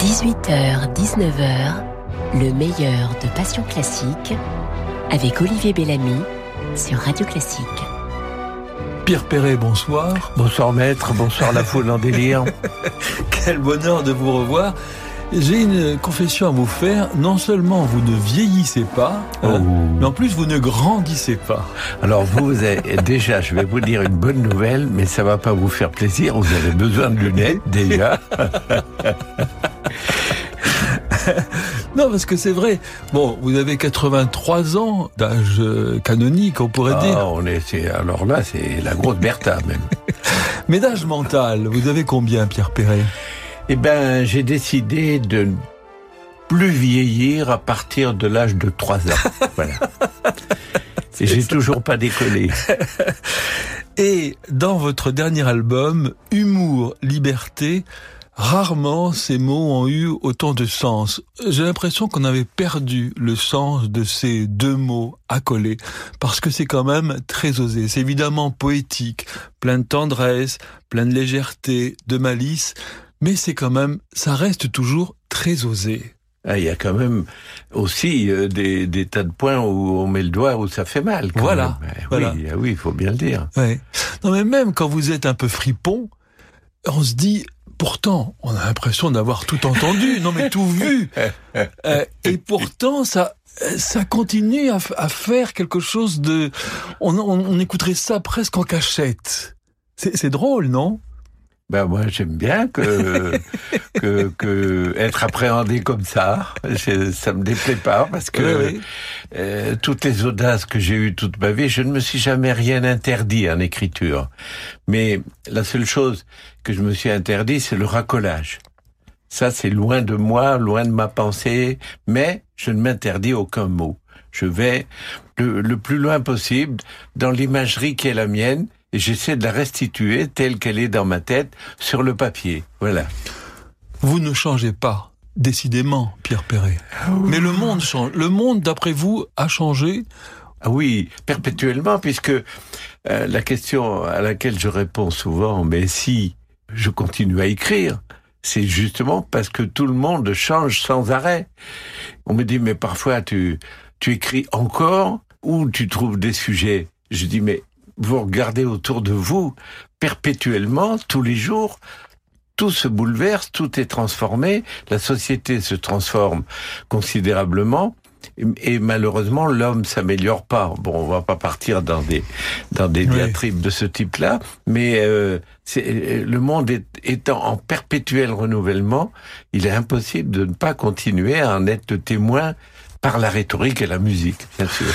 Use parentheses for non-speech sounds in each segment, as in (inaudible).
18h, 19h, le meilleur de Passion Classique avec Olivier Bellamy sur Radio Classique. Pierre Perret, bonsoir. Bonsoir maître, bonsoir la foule en délire. (laughs) Quel bonheur de vous revoir. J'ai une confession à vous faire. Non seulement vous ne vieillissez pas, hein, Oh. mais en plus vous ne grandissez pas. Alors vous, vous avez- (laughs) déjà, je vais vous dire une bonne nouvelle, mais ça va pas vous faire plaisir. Vous avez besoin de lunettes déjà. (laughs) (laughs) Non, parce que c'est vrai. Bon, vous avez 83 ans d'âge euh, canonique, on pourrait Ah, dire. on est, c'est- alors là, c'est la grosse Bertha même. (laughs) Mais d'âge mental, vous avez combien, Pierre Perret? Eh ben, j'ai décidé de ne plus vieillir à partir de l'âge de 3 ans. (laughs) Voilà. Et j'ai toujours pas décollé. Et dans votre dernier album, Humour, Liberté, rarement ces mots ont eu autant de sens. J'ai l'impression qu'on avait perdu le sens de ces deux mots accolés, parce que c'est quand même très osé. C'est évidemment poétique, plein de tendresse, plein de légèreté, de malice, mais c'est quand même, ça reste toujours très osé. Ah, Il y a quand même aussi euh, des, des tas de points où on met le doigt où ça fait mal. quand Voilà, même. Eh voilà. Oui, ah oui, il faut bien le dire. Ouais. Non mais même quand vous êtes un peu fripon, on se dit pourtant on a l'impression d'avoir tout entendu, non mais tout vu. (laughs) Euh, et pourtant ça ça continue à, faire quelque chose de on, on, on écouterait ça presque en cachette. C'est drôle, non? Ben moi j'aime bien que, (laughs) que que être appréhendé comme ça. Ça me déplaît pas parce que Oui, oui. euh, toutes les audaces que j'ai eues toute ma vie, je ne me suis jamais rien interdit en écriture. Mais la seule chose que je me suis interdit, c'est le racolage. Ça, c'est loin de moi, loin de ma pensée, mais je ne m'interdis aucun mot. Je vais le, le plus loin possible dans l'imagerie qui est la mienne et j'essaie de la restituer telle qu'elle est dans ma tête sur le papier. Voilà. Vous ne changez pas décidément, Pierre Perret. Mais le monde change. Le monde, d'après vous, a changé. Ah oui, perpétuellement, puisque euh, la question à laquelle je réponds souvent, mais si je continue à écrire, c'est justement parce que tout le monde change sans arrêt. On me dit, mais parfois tu, tu écris encore ou tu trouves des sujets? Je dis, mais vous regardez autour de vous perpétuellement, tous les jours, tout se bouleverse, tout est transformé, la société se transforme considérablement. Et, malheureusement, l'homme s'améliore pas. Bon, on va pas partir dans des dans des Oui. diatribes de ce type-là, mais euh, le monde est, étant en perpétuel renouvellement, il est impossible de ne pas continuer à en être témoin par la rhétorique et la musique, bien sûr.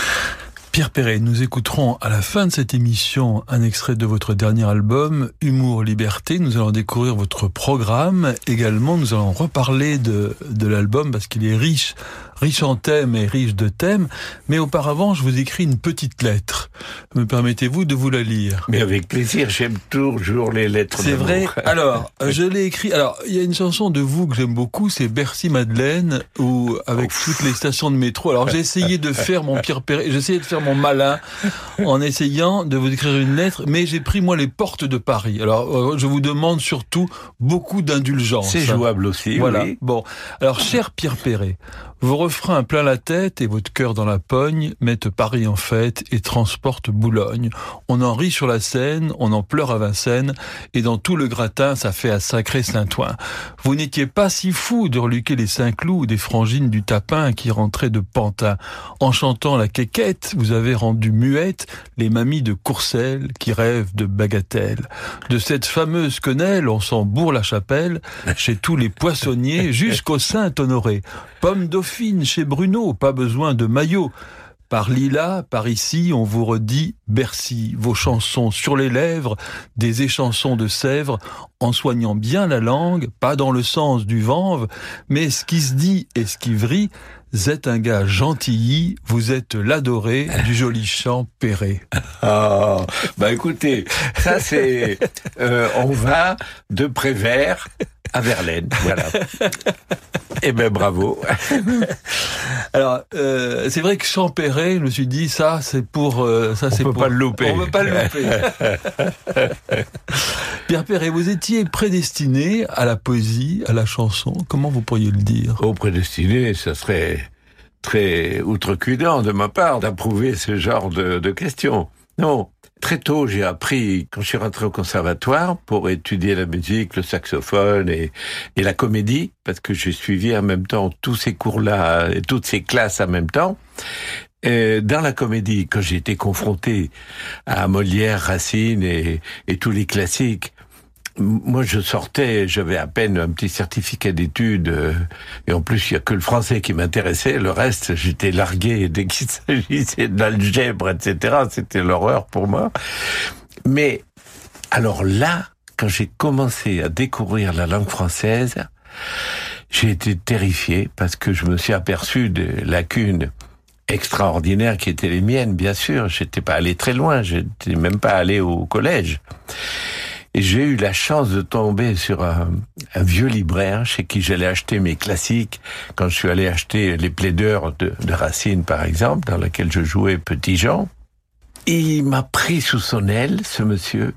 Pierre Perret, nous écouterons à la fin de cette émission un extrait de votre dernier album, Humour Liberté. Nous allons découvrir votre programme. Également, nous allons reparler de, de l'album parce qu'il est riche, riche en thèmes et riche de thèmes. Mais auparavant, je vous écris une petite lettre. Me permettez-vous de vous la lire? Mais avec plaisir, j'aime toujours les lettres. c'est vrai. (laughs) Alors, euh, je l'ai écrit. Alors, il y a une chanson de vous que j'aime beaucoup, c'est Bercy Madeleine, où avec toutes les stations de métro. Alors, j'ai essayé de faire mon j'ai essayé de faire mon malin en essayant de vous écrire une lettre, mais j'ai pris moi les portes de Paris. Alors, euh, je vous demande surtout beaucoup d'indulgence. C'est jouable aussi, Voilà. oui. Bon. Alors, cher Pierre Perret, vos refrains plein la tête et votre cœur dans la pogne mettent Paris en fête et transportent Boulogne. On en rit sur la scène, on en pleure à Vincennes, et dans tout le gratin, ça fait à sacré Saint-Ouen. Vous n'étiez pas si fou de reluquer les Saint-Cloud ou des frangines du Tapin qui rentraient de Pantin. En chantant la quéquette, vous avez rendu muette les mamies de Courcelles qui rêvent de bagatelles. De cette fameuse quenelle, on s'en bourre la chapelle, (laughs) chez tous les poissonniers jusqu'au Saint-Honoré. Pomme chez Bruno, pas besoin de maillot. Par Lila, par ici, on vous redit Bercy, vos chansons sur les lèvres, des échansons de Sèvres, en soignant bien la langue, pas dans le sens du vanve, mais ce qui se dit et ce qui vrille, vous êtes un gars gentilly, vous êtes l'adoré du joli chant Perret. Ah, bah écoutez, ça c'est, euh, on va de Prévert à Verlaine, voilà. Eh ben bravo. (laughs) Alors euh, c'est vrai que Champéret, je me suis dit ça c'est pour euh, ça c'est peut pour pas le louper. On peut pas le (laughs) louper. Pierre Perret, vous étiez prédestiné à la poésie, à la chanson. Comment vous pourriez le dire? Au prédestiné, ça serait très outrecuidant de ma part d'approuver ce genre de, de questions. Non, très tôt, j'ai appris, quand je suis rentré au conservatoire, pour étudier la musique, le saxophone et, la comédie, parce que j'ai suivi en même temps tous ces cours-là et toutes ces classes en même temps. Dans la comédie, quand j'ai été confronté à Molière, Racine et tous les classiques, moi, je sortais, j'avais à peine un petit certificat d'études, euh, et en plus, il y a que le français qui m'intéressait. Le reste, j'étais largué dès qu'il (laughs) s'agissait de l'algèbre, etc. C'était l'horreur pour moi. Mais alors là, quand j'ai commencé à découvrir la langue française, j'ai été terrifié parce que je me suis aperçu des lacunes extraordinaires qui étaient les miennes, bien sûr. J'étais pas allé très loin, j'étais même pas allé au collège. J'ai eu la chance de tomber sur un, vieux libraire chez qui j'allais acheter mes classiques quand je suis allé acheter les plaideurs de, Racine, par exemple, dans laquelle je jouais Petit Jean. Il m'a pris sous son aile, ce monsieur,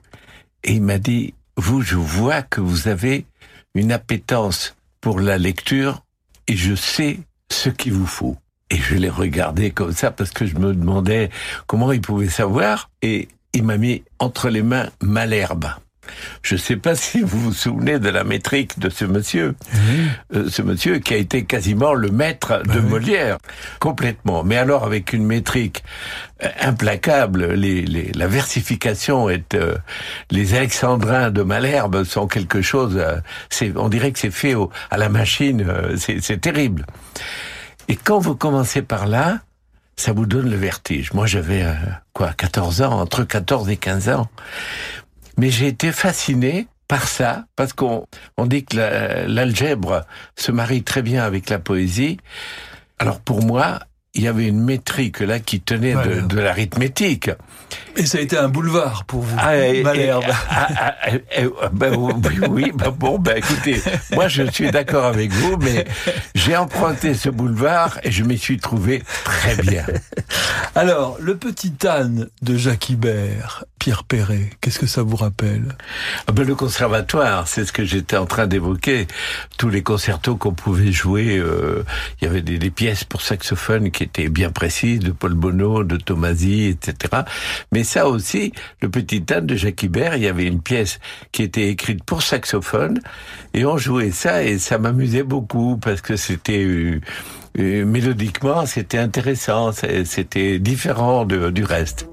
et il m'a dit, vous, je vois que vous avez une appétence pour la lecture et je sais ce qu'il vous faut. Et je l'ai regardé comme ça parce que je me demandais comment il pouvait savoir et il m'a mis entre les mains Malherbe. Je ne sais pas si vous vous souvenez de la métrique de ce monsieur, euh, ce monsieur qui a été quasiment le maître de oui. Molière, complètement. Mais alors avec une métrique euh, implacable, les, les- la versification est, euh, les alexandrins de Malherbe sont quelque chose. euh, on dirait que c'est fait au- à la machine. c'est, terrible. Et quand vous commencez par là, ça vous donne le vertige. Moi, j'avais quoi, 14 ans, entre 14 et 15 ans. Mais j'ai été fasciné par ça, parce qu'on on dit que la- l'algèbre se marie très bien avec la poésie. Alors pour moi, il y avait une métrique là qui tenait de, Voilà. de l'arithmétique. Et ça a été un boulevard pour vous, Ah, Malherbe. ah, ah, ah, ben, oui, oui, (laughs) ben bon, ben écoutez, moi je suis d'accord avec vous, mais j'ai emprunté ce boulevard et je m'y suis trouvé très bien. (laughs) Alors, le petit âne de Jacques Ibert, Pierre Perret, qu'est-ce que ça vous rappelle? Ah ben, le conservatoire, c'est ce que j'étais en train d'évoquer. Tous les concertos qu'on pouvait jouer, euh, il y avait des, pièces pour saxophone qui étaient bien précises, de Paul Bonneau, de Tomasi, etc. Mais ça aussi, le petit âne de Jacques Ibert, il y avait une pièce qui était écrite pour saxophone, et on jouait ça, et ça m'amusait beaucoup, parce que c'était... euh, euh, mélodiquement, c'était intéressant, c'était différent du reste.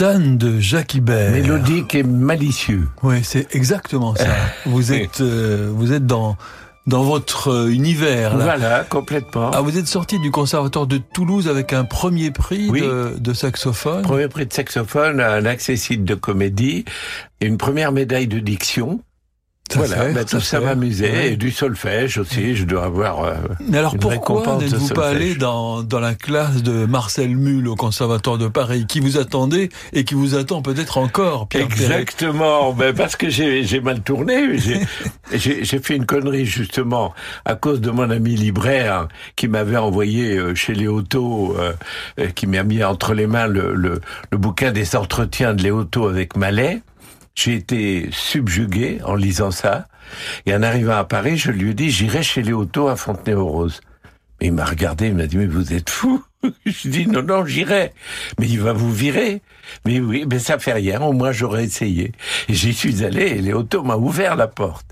De Jacques Ibert. Mélodique et malicieux. Oui, c'est exactement ça. (laughs) vous êtes, euh, vous êtes dans dans votre euh, univers là. Voilà, complètement. Ah, vous êtes sorti du conservatoire de Toulouse avec un premier prix Oui. de, de saxophone. Premier prix de saxophone, un accessible de comédie et une première médaille de diction. Voilà, ben, tout ça m'amusait. Et du solfège aussi, je dois avoir. Euh, Mais alors pourquoi n'êtes-vous pas allé dans, dans la classe de Marcel Mull au Conservatoire de Paris, qui vous attendait et qui vous attend peut-être encore, Pierre Exactement, (laughs) ben, parce que j'ai mal tourné. (laughs) J'ai fait une connerie justement à cause de mon ami libraire qui m'avait envoyé euh, chez Léoto, euh, qui m'a mis entre les mains le, le, le bouquin des entretiens de Léoto avec Mallet. J'ai été subjugué en lisant ça. Et en arrivant à Paris, je lui ai dit, j'irai chez Léoto à Fontenay-aux-Roses. Mais il m'a regardé, il m'a dit, mais vous êtes fou. (laughs) je dis, non, non, j'irai. Mais il va vous virer. Mais oui, mais ça fait rien, au moins j'aurais essayé. Et j'y suis allé et Léoto m'a ouvert la porte.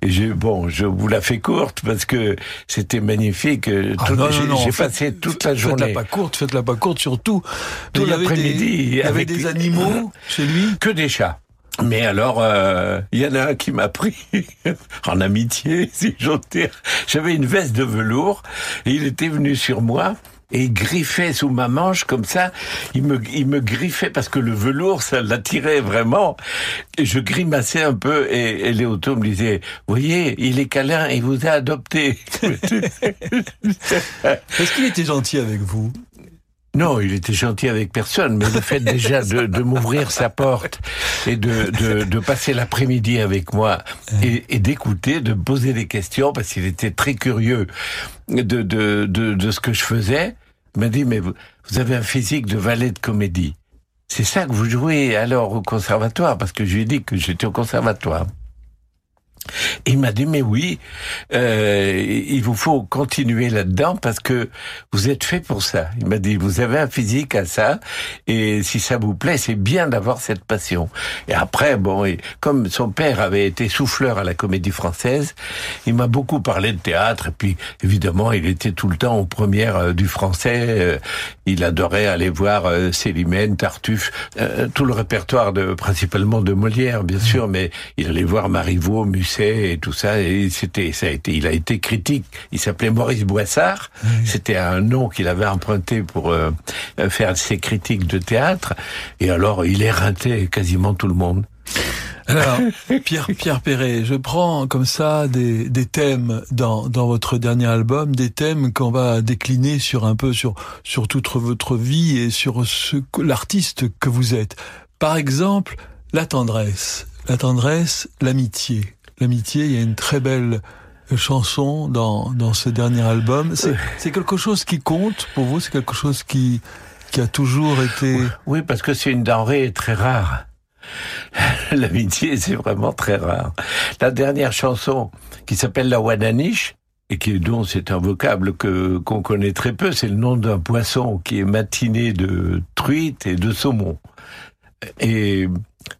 Et j'ai, bon, je vous la fais courte parce que c'était magnifique. Ah j'ai passé toute la journée. Faites-la pas courte, faites-la pas courte surtout. Tout l'après-midi. Il y avait des animaux (laughs) chez lui? Que des chats. Mais alors, euh, il y en a un qui m'a pris (laughs) en amitié, (laughs) si j'ose dire. J'avais une veste de velours et il était venu sur moi et il griffait sous ma manche comme ça. Il me, il me griffait parce que le velours, ça l'attirait vraiment. Et je grimaçais un peu et, et me disait, voyez, il est câlin, il vous a adopté. (laughs) Est-ce qu'il était gentil avec vous? Non, il était gentil avec personne, mais le fait déjà de, (laughs) de m'ouvrir sa porte et de, de, de passer l'après-midi avec moi et, et d'écouter, de poser des questions, parce qu'il était très curieux de, de, de, de, ce que je faisais, m'a dit, mais vous, vous avez un physique de valet de comédie. C'est ça que vous jouez alors au conservatoire, parce que je lui ai dit que j'étais au conservatoire il m'a dit mais oui, euh, il vous faut continuer là-dedans parce que vous êtes fait pour ça. Il m'a dit vous avez un physique à ça et si ça vous plaît c'est bien d'avoir cette passion. Et après bon comme son père avait été souffleur à la Comédie Française, il m'a beaucoup parlé de théâtre et puis évidemment il était tout le temps aux premières euh, du français. Euh, il adorait aller voir euh, Célimène, Tartuffe, tout le répertoire de principalement de Molière bien sûr, mais il allait voir Marivaux, Musset et tout ça. Et c'était, ça a été, il a été critique. Il s'appelait Maurice Boissard. C'était un nom qu'il avait emprunté pour euh, faire ses critiques de théâtre. Et alors, il éreintait quasiment tout le monde. Alors, Pierre, Pierre Perret, je prends comme ça des, des thèmes dans, dans votre dernier album, des thèmes qu'on va décliner sur un peu sur, sur toute votre vie et sur ce, l'artiste que vous êtes. Par exemple, la tendresse. La tendresse, l'amitié l'amitié. Il y a une très belle chanson dans, dans ce dernier album. C'est quelque chose qui compte pour vous? C'est quelque chose qui, qui a toujours été... Oui, parce que c'est une denrée très rare. (laughs) L'amitié, c'est vraiment très rare. La dernière chanson, qui s'appelle La Wananiche, et qui dont c'est un vocable que qu'on connaît très peu, c'est le nom d'un poisson qui est matiné de truite et de saumon. Et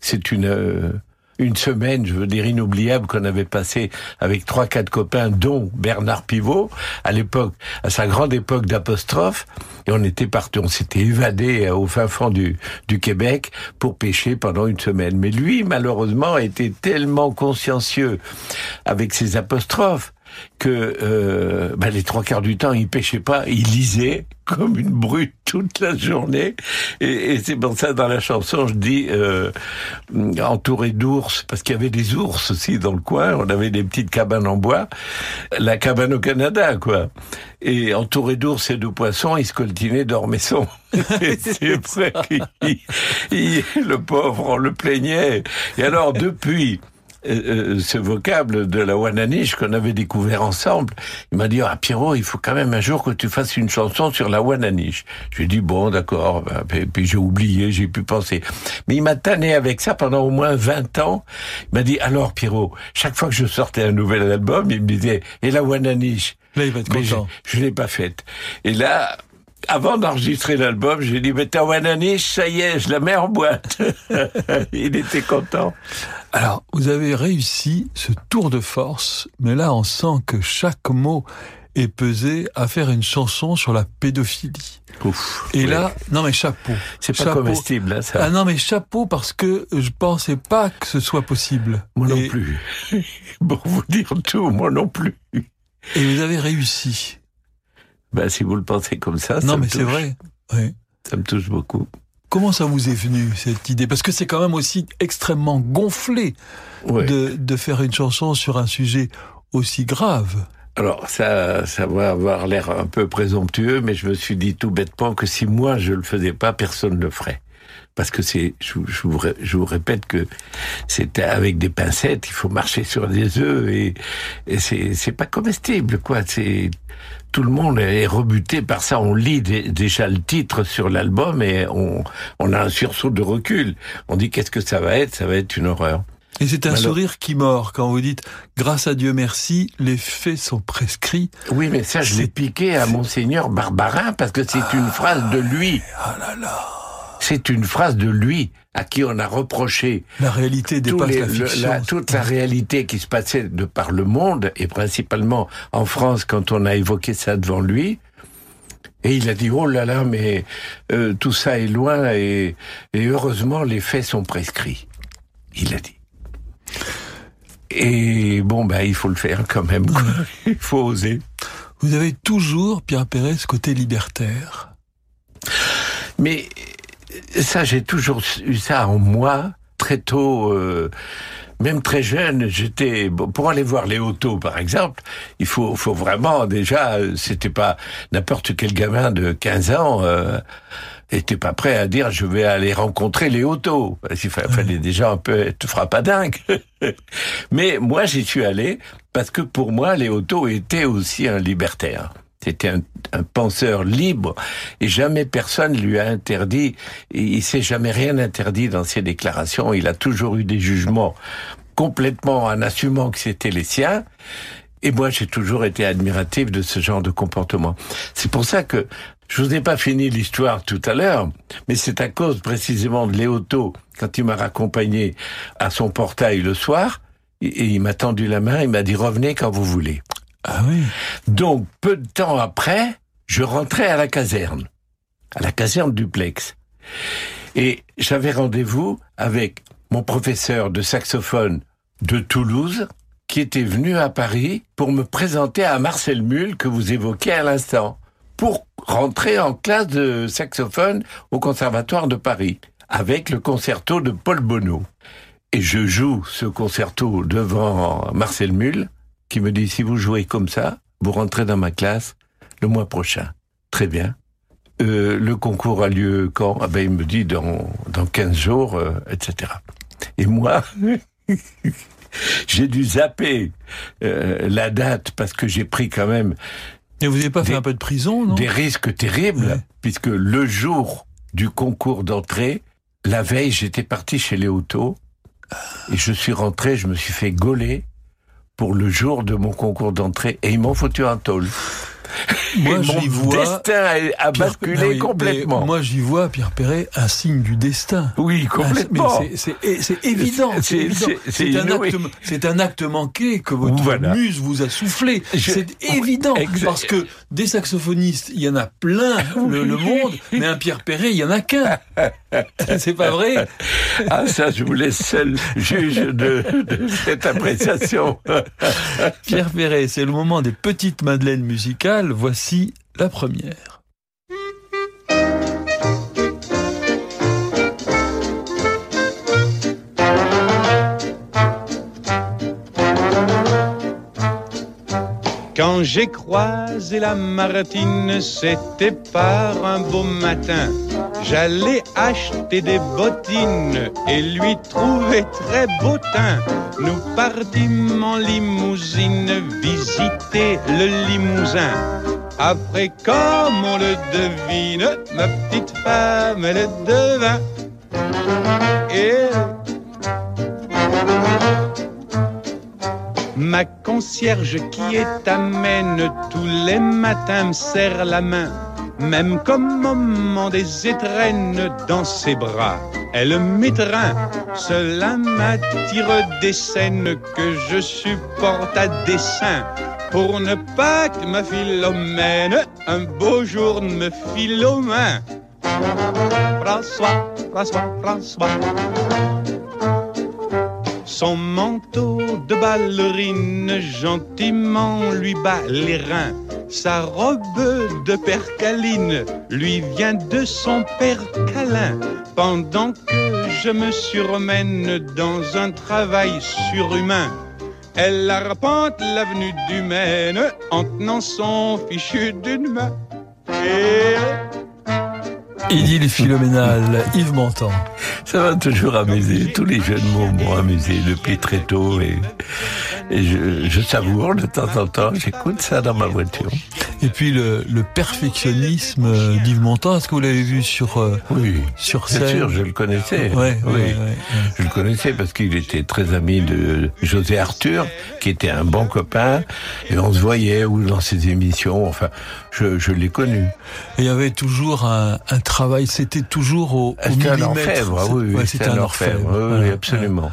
c'est une une semaine, je veux dire, inoubliable qu'on avait passé avec trois, quatre copains, dont Bernard Pivot, à l'époque, à sa grande époque d'apostrophe. Et on était parti, on s'était évadé au fin fond du, du Québec pour pêcher pendant une semaine. Mais lui, malheureusement, était tellement consciencieux avec ses apostrophes que euh, bah, les trois quarts du temps, il pêchait pas, il lisait comme une brute toute la journée. Et, et c'est pour ça, dans la chanson, je dis euh, entouré d'ours, parce qu'il y avait des ours aussi dans le coin. On avait des petites cabanes en bois, la cabane au Canada, quoi. Et entouré d'ours et de poissons, il se coltinait d'ormesson. (laughs) c'est vrai qu'il, le pauvre, on le plaignait. Et alors, depuis euh, euh, ce vocable de la Wananiche qu'on avait découvert ensemble. Il m'a dit, ah Pierrot, il faut quand même un jour que tu fasses une chanson sur la Wananiche. J'ai dit, bon, d'accord. Ben, puis, j'ai oublié, j'ai pu penser. Mais il m'a tanné avec ça pendant au moins 20 ans. Il m'a dit, alors Pierrot, chaque fois que je sortais un nouvel album, il me disait, et la Wananiche Là, il va être content. Je, je l'ai pas faite. Et là, avant d'enregistrer l'album, j'ai dit, mais ta Wananiche, ça y est, je la mets en boîte. (laughs) il était content. Alors, vous avez réussi ce tour de force, mais là, on sent que chaque mot est pesé à faire une chanson sur la pédophilie. Ouf, et là, non mais chapeau. C'est pas comestible, là, ça. Ah non mais chapeau parce que je pensais pas que ce soit possible. Moi non plus. (laughs) Pour vous dire tout, moi non plus. Et vous avez réussi. Ben, si vous le pensez comme ça, non ça mais c'est vrai. Oui. Ça me touche beaucoup. Comment ça vous est venu cette idée? Parce que c'est quand même aussi extrêmement gonflé de, de faire une chanson sur un sujet aussi grave. Alors ça, ça va avoir l'air un peu présomptueux, mais je me suis dit tout bêtement que si moi je le faisais pas, personne ne le ferait parce que c'est, je, je, vous, je, vous, répète que c'est avec des pincettes, il faut marcher sur des œufs et, et c'est, c'est pas comestible, quoi. C'est tout le monde est rebuté par ça. On lit déjà le titre sur l'album et on, on a un sursaut de recul. On dit qu'est-ce que ça va être? Ça va être une horreur. Et c'est un sourire qui mord quand vous dites grâce à Dieu merci, les faits sont prescrits. Oui, mais ça je l'ai piqué à monseigneur Barbarin parce que c'est une phrase de lui. Ah là là. C'est une phrase de lui à qui on a reproché la réalité dépasse la fiction. toute la réalité qui se passait de par le monde et principalement en France quand on a évoqué ça devant lui. Et il a dit oh là là mais euh, tout ça est loin et, et heureusement les faits sont prescrits. Il a dit. Et bon ben il faut le faire quand même. (laughs) il faut oser. Vous avez toujours Pierre Perret ce côté libertaire. Mais ça, j'ai toujours eu ça en moi très tôt. Euh, même très jeune, j'étais pour aller voir les autos, par exemple. Il faut, faut vraiment déjà, c'était pas n'importe quel gamin de 15 ans. Euh, était pas prêt à dire je vais aller rencontrer les autos. Il fallait déjà un peu être frappadingue. (laughs) Mais moi j'y suis allé parce que pour moi les autos étaient aussi un libertaire. C'était un, un, penseur libre et jamais personne lui a interdit. Il s'est jamais rien interdit dans ses déclarations. Il a toujours eu des jugements complètement en assumant que c'était les siens. Et moi, j'ai toujours été admiratif de ce genre de comportement. C'est pour ça que je vous ai pas fini l'histoire tout à l'heure, mais c'est à cause précisément de Léoto, quand il m'a raccompagné à son portail le soir, et il m'a tendu la main, il m'a dit revenez quand vous voulez. Ah oui. Donc, peu de temps après, je rentrais à la caserne, à la caserne duplex. Et j'avais rendez-vous avec mon professeur de saxophone de Toulouse, qui était venu à Paris pour me présenter à Marcel Mull, que vous évoquez à l'instant, pour rentrer en classe de saxophone au Conservatoire de Paris, avec le concerto de Paul Bonneau. Et je joue ce concerto devant Marcel Mull, qui me dit si vous jouez comme ça, vous rentrez dans ma classe le mois prochain. Très bien. Euh, le concours a lieu quand? Ah ben, Il me dit dans, dans 15 jours, euh, etc. Et moi, (laughs) j'ai dû zapper euh, la date parce que j'ai pris quand même... Et vous n'avez pas des, fait un peu de prison, non? Des risques terribles, ouais. puisque le jour du concours d'entrée, la veille, j'étais parti chez Léoto, et je suis rentré, je me suis fait gauler, pour le jour de mon concours d'entrée et ils m'ont foutu un tôle. (laughs) Moi, mon vois destin a, a Pierre, basculé oui, complètement. Moi, j'y vois, Pierre Perret, un signe du destin. Oui, complètement. C'est évident. C'est un, acte, un acte manqué que votre voilà. muse vous a soufflé. C'est évident. Exact. Parce que des saxophonistes, il y en a plein, (laughs) le, le monde, mais un Pierre Perret, il y en a qu'un. (laughs) C'est pas vrai? Ah, ça, je vous laisse seul juge de, de cette appréciation. Pierre Perret, c'est le moment des petites madeleines musicales. Voici la première. Quand j'ai croisé la Martine, c'était par un beau matin. J'allais acheter des bottines et lui trouver très beau teint. Nous partîmes en limousine visiter le Limousin. Après, comme on le devine, ma petite femme, elle devint. Et Ma concierge qui est amène tous les matins me serre la main, même comme des étrennes dans ses bras. Elle m'étreint, cela m'attire des scènes que je supporte à dessein. Pour ne pas que ma philomène un beau jour me file aux mains. François, François, François Son manteau de ballerine gentiment lui bat les reins. Sa robe de percaline lui vient de son père câlin. Pendant que je me surmène dans un travail surhumain, elle arpente l'avenue du Maine en tenant son fichu d'une main. Et Idylle phénoménale, Yves Montand. Ça va toujours amuser. Tous les jeunes mots m'ont amusé depuis très tôt et, et je, je savoure de temps en temps. J'écoute ça dans ma voiture. Et puis le, le perfectionnisme d'Yves Montand, est-ce que vous l'avez vu sur, euh, Oui, sur bien scène sûr, je le connaissais. Ouais, oui. ouais. Je le connaissais parce qu'il était très ami de José Arthur, qui était un bon copain, et on se voyait ou dans ses émissions. Enfin, je, je l'ai connu. Et il y avait toujours un, un travail, c'était toujours au, au C'était un millimètre. orfèvre, C'est- oui, oui, ouais, c'était un un orfèvre. orfèvre. Oui, Voilà, absolument.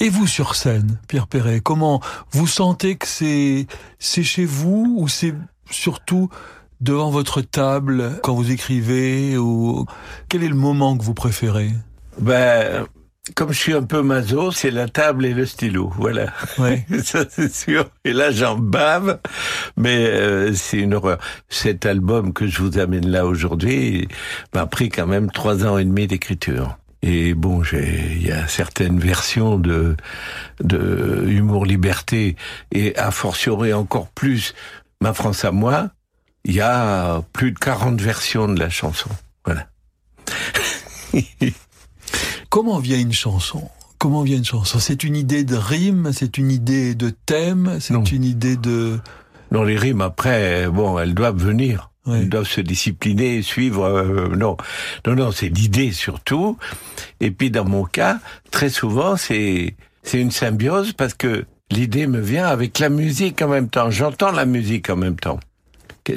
Et vous sur scène, Pierre Perret, comment vous sentez que c'est c'est chez vous ou c'est surtout devant votre table quand vous écrivez ou quel est le moment que vous préférez? Ben, comme je suis un peu maso, c'est la table et le stylo. Voilà. Ouais. (laughs) Ça, c'est sûr. Et là, j'en bave, mais euh, c'est une horreur. Cet album que je vous amène là aujourd'hui m'a pris quand même trois ans et demi d'écriture. Et bon, il y a certaines versions de, de humour liberté et a fortiori encore plus ma France à moi. Il y a plus de 40 versions de la chanson. Voilà. (laughs) Comment vient une chanson? Comment vient une chanson? C'est une idée de rime, c'est une idée de thème, c'est une idée de Non, les rimes après, bon, elles doivent venir. Ouais. Ils doivent se discipliner, suivre. euh, non, non, non, c'est l'idée surtout. Et puis dans mon cas, très souvent, c'est c'est une symbiose parce que l'idée me vient avec la musique en même temps. J'entends la musique en même temps.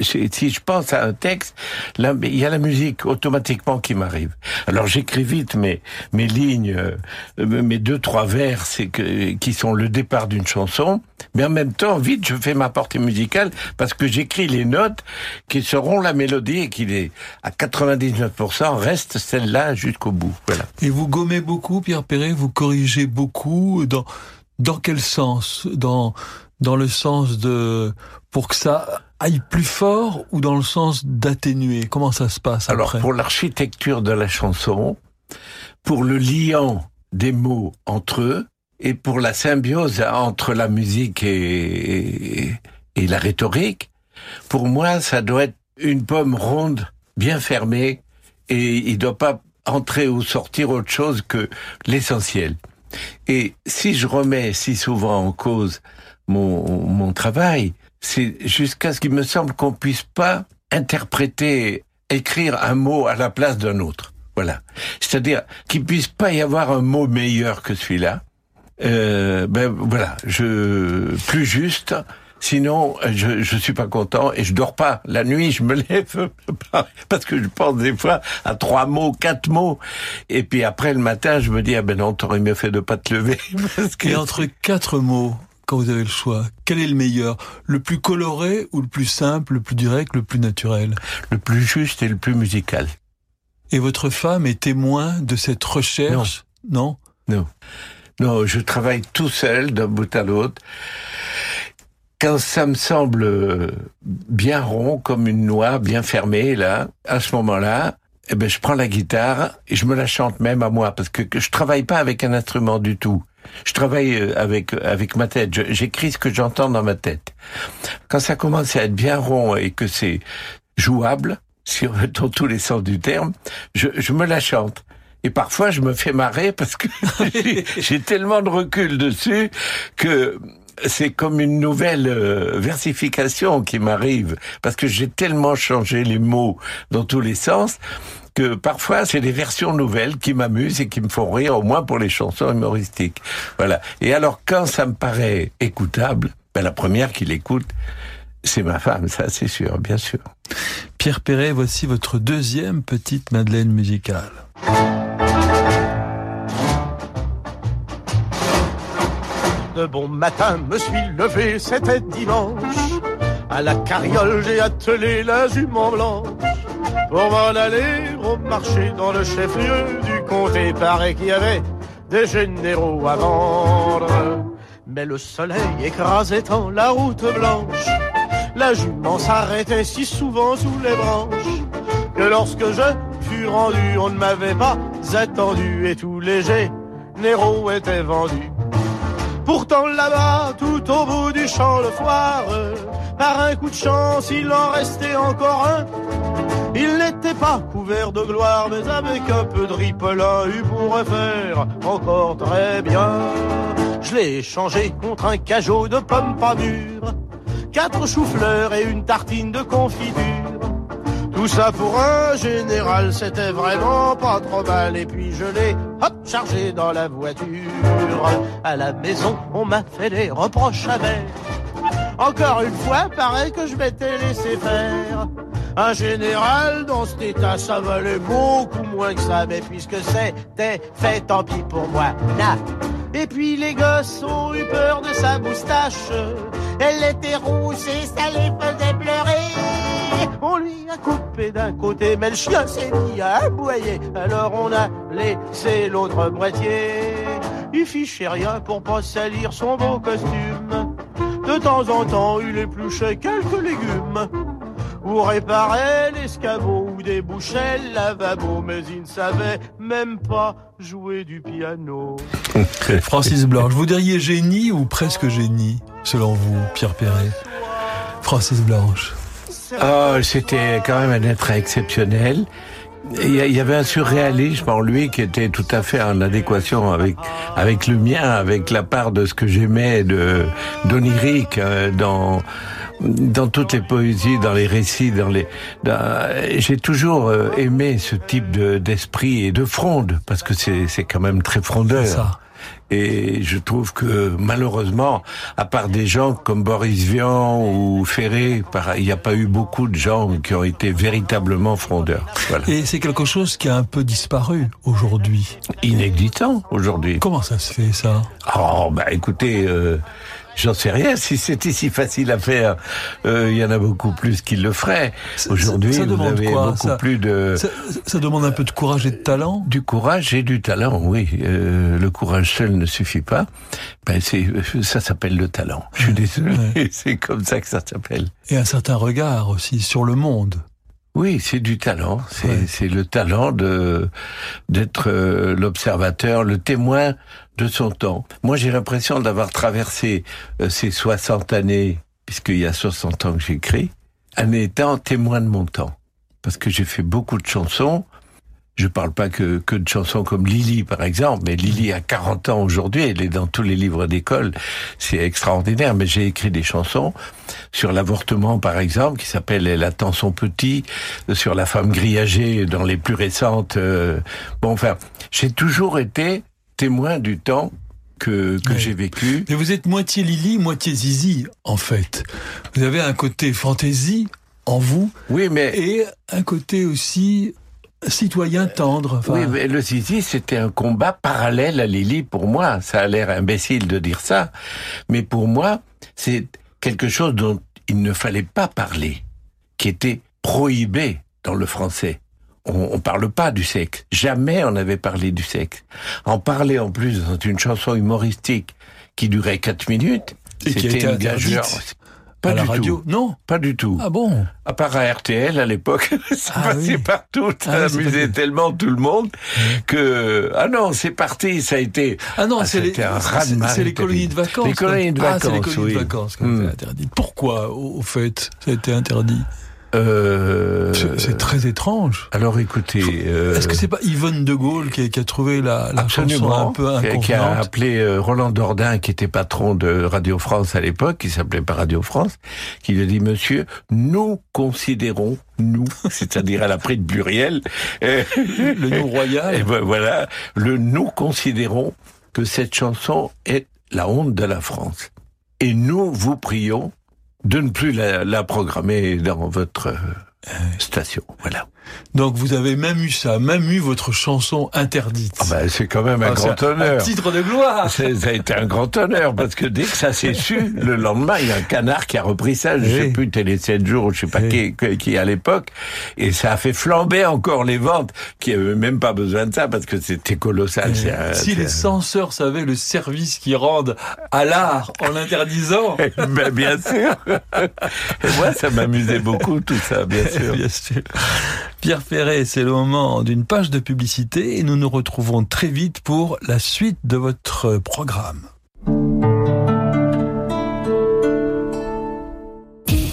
Si je pense à un texte, là, il y a la musique automatiquement qui m'arrive. Alors j'écris vite mes mes lignes, euh, mes deux trois vers, que qui sont le départ d'une chanson, mais en même temps vite je fais ma portée musicale parce que j'écris les notes qui seront la mélodie et qui les à 99% reste celle-là jusqu'au bout. Voilà. Et vous gommez beaucoup, Pierre Perret, vous corrigez beaucoup. Dans, dans quel sens? Dans, dans le sens de. pour que ça aille plus fort ou dans le sens d'atténuer? Comment ça se passe Alors pour l'architecture de la chanson, pour le liant des mots entre eux et pour la symbiose entre la musique et, et, et la rhétorique, pour moi ça doit être une pomme ronde, bien fermée et il doit pas entrer ou sortir autre chose que l'essentiel. Et si je remets si souvent en cause mon, mon travail, c'est jusqu'à ce qu'il me semble qu'on puisse pas interpréter, écrire un mot à la place d'un autre. Voilà. C'est-à-dire qu'il puisse pas y avoir un mot meilleur que celui-là. Euh, ben voilà, je plus juste. Sinon, je je suis pas content et je dors pas. La nuit, je me lève parce que je pense des fois à trois mots, quatre mots, et puis après le matin, je me dis ah ben non, t'aurais mieux fait de pas te lever (laughs) Et entre quatre mots, quand vous avez le choix, quel est le meilleur? Le plus coloré ou le plus simple, le plus direct, le plus naturel? Le plus juste et le plus musical. Et votre femme est témoin de cette recherche? Non, Non? Non, je travaille tout seul d'un bout à l'autre. Quand ça me semble bien rond, comme une noix, bien fermée, là, à ce moment-là, eh ben, je prends la guitare et je me la chante même à moi, parce que, que je travaille pas avec un instrument du tout. Je travaille euh, avec avec ma tête. J'écris ce que j'entends dans ma tête. Quand ça commence à être bien rond et que c'est jouable, sur, dans tous les sens du terme, je, je me la chante. Et parfois, je me fais marrer parce que (laughs) j'ai- j'ai tellement de recul dessus que c'est comme une nouvelle euh, versification qui m'arrive parce que j'ai tellement changé les mots dans tous les sens que parfois c'est des versions nouvelles qui m'amusent et qui me font rire au moins pour les chansons humoristiques. Voilà. Et alors quand ça me paraît écoutable, ben la première qui l'écoute, c'est ma femme, ça c'est sûr, bien sûr. Pierre Perret, voici votre deuxième petite Madeleine musicale. De bon matin me suis levé, c'était dimanche. À la carriole, j'ai attelé la jument blanche. Pour m'en aller au marché dans le chef-lieu du comté. Paraît qu'il y avait des généraux à vendre. Mais le soleil écrasait tant la route blanche, la jument s'arrêtait si souvent sous les branches, que lorsque je fus rendu, on ne m'avait pas attendu et tout léger, Néro était vendu. Pourtant là-bas, tout au bout du champ le foire, par un coup de chance, il en restait encore un. Il n'était pas couvert de gloire, mais avec un peu de ripollin, il pourrait faire encore très bien. Je l'ai échangé contre un cajot de pommes pas mûres, quatre choux-fleurs et une tartine de confiture. Tout ça pour un général, c'était vraiment pas trop mal. Et puis je l'ai, hop, chargé dans la voiture. À la maison, on m'a fait des reproches amers. Encore une fois, pareil que je m'étais laissé faire. Un général dans cet état, ça valait beaucoup moins que ça. Mais puisque c'était fait, tant pis pour moi. Et puis les gosses ont eu peur de sa moustache. Elle était rousse et ça les faisait pleurer. On lui a coupé d'un côté, mais le chien s'est mis à aboyer. Alors on a laissé l'autre moitié. Il fichait rien pour pas salir son beau costume. De temps en temps, il épluchait quelques légumes. Ou réparait l'escabeau ou débouchait le lavabo. Mais il ne savait même pas jouer du piano. (laughs) Francis Blanche, vous diriez génie ou presque génie, selon vous, Pierre Perret? Francis Blanche. Oh, c'était quand même un être exceptionnel. Il y avait un surréalisme en lui qui était tout à fait en adéquation avec avec le mien, avec la part de ce que j'aimais de d'onirique euh, dans dans toutes les poésies, dans les récits, dans les. J'ai toujours euh, aimé ce type de d'esprit et de fronde parce que c'est c'est quand même très frondeur. Ça. Et je trouve que malheureusement, à part des gens comme Boris Vian ou Ferré, il n'y a pas eu beaucoup de gens qui ont été véritablement frondeurs. Voilà. Et c'est quelque chose qui a un peu disparu aujourd'hui. Inexistant aujourd'hui. Comment ça se fait ça? Oh bah écoutez. Euh, J'en sais rien. Si c'était si facile à faire, euh, il y en a beaucoup plus qui le feraient. Aujourd'hui, vous avez quoi, beaucoup ça, plus de. Ça, ça, demande un peu de courage et de talent. Du courage et du talent, oui. Euh, le courage seul ne suffit pas. Ben c'est ça s'appelle le talent. Je suis désolé, ouais. (laughs) c'est comme ça que ça s'appelle. Et un certain regard aussi sur le monde. Oui, c'est du talent. C'est ouais. le talent de d'être euh, l'observateur, le témoin de son temps. Moi, j'ai l'impression d'avoir traversé euh, ces 60 années, puisqu'il y a 60 ans que j'écris, en étant témoin de mon temps. Parce que j'ai fait beaucoup de chansons. Je parle pas que, que de chansons comme Lily, par exemple, mais Lily a 40 ans aujourd'hui, elle est dans tous les livres d'école, c'est extraordinaire, mais j'ai écrit des chansons sur l'avortement, par exemple, qui s'appelle Elle attend son petit, sur la femme grillagée dans les plus récentes. Euh... Bon, enfin, j'ai toujours été témoin du temps que, que j'ai vécu. Mais vous êtes moitié Lily, moitié Zizi, en fait. Vous avez un côté fantaisie en vous. Oui, mais... Et un côté aussi citoyen tendre. Enfin... Oui, mais le Zizi, c'était un combat parallèle à Lily pour moi. Ça a l'air imbécile de dire ça. Mais pour moi, c'est quelque chose dont il ne fallait pas parler, qui était prohibé dans le français on, on parle pas du sexe. Jamais on avait parlé du sexe. En parler en plus dans une chanson humoristique qui durait quatre minutes, c'était une gageure. Pas à du la radio tout. Non. Pas du tout. Ah bon À part à RTL à l'époque, (laughs) ça Ah passait oui. partout, ça Ah c'est amusait tellement tout le monde que ah non, c'est parti, ça a été Ah non, Ah, c'est les, colonies de vacances. Les colonies de Ah, c'est les vacances, colonies de vacances Hmm. Pourquoi, au fait, ça a été interdit? Euh, C'est- très étrange. Alors écoutez, euh, Est-ce que c'est pas Yvonne de Gaulle qui a, qui a trouvé la, la chanson un peu qui- qui a inconvenante appelé euh, Roland Dordain, qui était patron de Radio France à l'époque, qui s'appelait pas Radio France, qui lui a dit, monsieur, nous considérons, nous, (laughs) c'est-à-dire elle a pris de pluriel, euh, (laughs) Le nom royal. et ben voilà, le nous considérons que cette chanson est la honte de la France. Et nous vous prions de ne plus la, programmer dans votre euh, station. Voilà. Donc vous avez même eu ça, même eu votre chanson interdite. Ah ben, c'est quand même un Ah, grand c'est honneur. Un titre de gloire. Ça a été un grand honneur parce que dès que ça s'est su, le lendemain, il y a un canard qui a repris ça, je sais Oui. plus, Télé 7 jours, ou je sais pas Oui. qui, qui à l'époque, et ça a fait flamber encore les ventes, qui avaient même pas besoin de ça parce que c'était colossal. un- si les censeurs savaient le service qu'ils rendent à l'art en l'interdisant. (laughs) ben, bien sûr. Et moi, ça m'amusait beaucoup tout ça, bien sûr. (laughs) Bien sûr. Pierre Perret, c'est le moment d'une page de publicité et nous nous retrouvons très vite pour la suite de votre programme.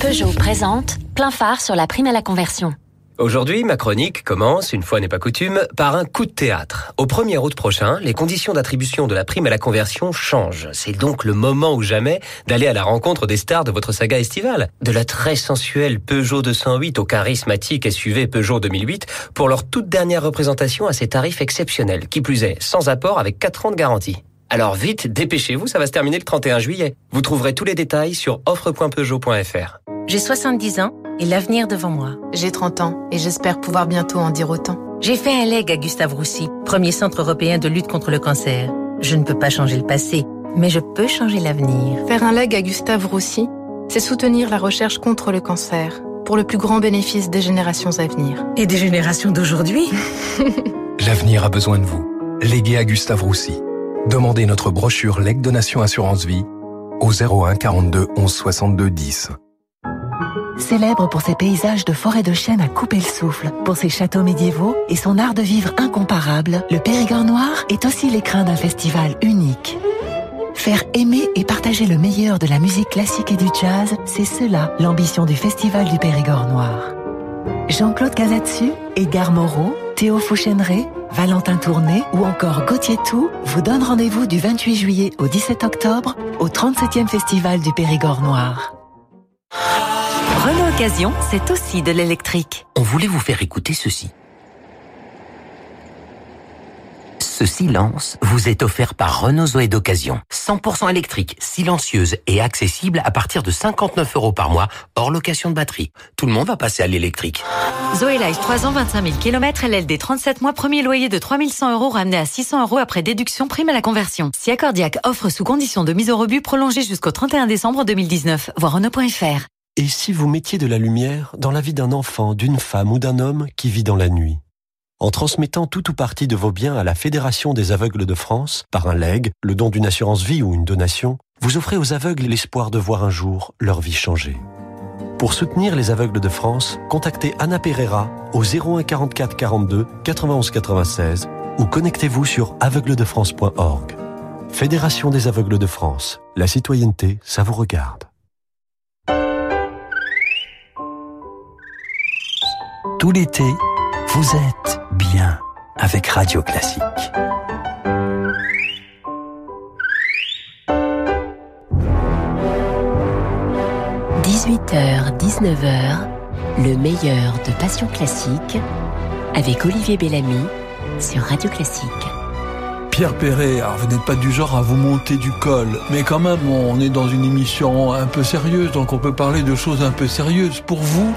Peugeot présente plein phare sur la prime à la conversion. Aujourd'hui, ma chronique commence, une fois n'est pas coutume, par un coup de théâtre. Au 1er août prochain, les conditions d'attribution de la prime à la conversion changent. C'est donc le moment ou jamais d'aller à la rencontre des stars de votre saga estivale. De la très sensuelle Peugeot 208 au charismatique SUV Peugeot 2008 pour leur toute dernière représentation à ces tarifs exceptionnels. Qui plus est, sans apport avec 4 ans de garantie. Alors vite, dépêchez-vous, ça va se terminer le 31 juillet. Vous trouverez tous les détails sur offre.peugeot.fr. J'ai 70 ans et l'avenir devant moi. J'ai 30 ans et j'espère pouvoir bientôt en dire autant. J'ai fait un leg à Gustave Roussy, premier centre européen de lutte contre le cancer. Je ne peux pas changer le passé, mais je peux changer l'avenir. Faire un leg à Gustave Roussy, c'est soutenir la recherche contre le cancer pour le plus grand bénéfice des générations à venir. Et des générations d'aujourd'hui (laughs) L'avenir a besoin de vous. Légué à Gustave Roussy. Demandez notre brochure Leg Donation Assurance Vie au 01 42 11 62 10. Célèbre pour ses paysages de forêt de chêne à couper le souffle, pour ses châteaux médiévaux et son art de vivre incomparable, le Périgord Noir est aussi l'écrin d'un festival unique. Faire aimer et partager le meilleur de la musique classique et du jazz, c'est cela l'ambition du Festival du Périgord Noir. Jean-Claude Casatsu, Edgar Moreau, Théo Fouchéneret, Valentin Tourné ou encore Gauthier Tout vous donnent rendez-vous du 28 juillet au 17 octobre au 37e Festival du Périgord Noir. Renault Occasion, c'est aussi de l'électrique. On voulait vous faire écouter ceci. Ce silence vous est offert par Renault Zoé d'occasion. 100% électrique, silencieuse et accessible à partir de 59 euros par mois, hors location de batterie. Tout le monde va passer à l'électrique. Zoé Life 3 ans 25 000 km, LLD 37 mois, premier loyer de 3100 euros ramené à 600 euros après déduction prime à la conversion. Si Accordiac offre sous condition de mise au rebut prolongée jusqu'au 31 décembre 2019. Voir Renault.fr. Et si vous mettiez de la lumière dans la vie d'un enfant, d'une femme ou d'un homme qui vit dans la nuit? En transmettant tout ou partie de vos biens à la Fédération des aveugles de France, par un leg, le don d'une assurance vie ou une donation, vous offrez aux aveugles l'espoir de voir un jour leur vie changer. Pour soutenir les aveugles de France, contactez Anna Pereira au 01 44 42 91 96 ou connectez-vous sur aveugledefrance.org. Fédération des aveugles de France. La citoyenneté, ça vous regarde. Tout l'été, vous êtes bien avec Radio Classique. – 18h, 19h, le meilleur de Passion Classique avec Olivier Bellamy sur Radio Classique. Pierre Perret, alors vous n'êtes pas du genre à vous monter du col, mais quand même, on est dans une émission un peu sérieuse, donc on peut parler de choses un peu sérieuses. Pour vous,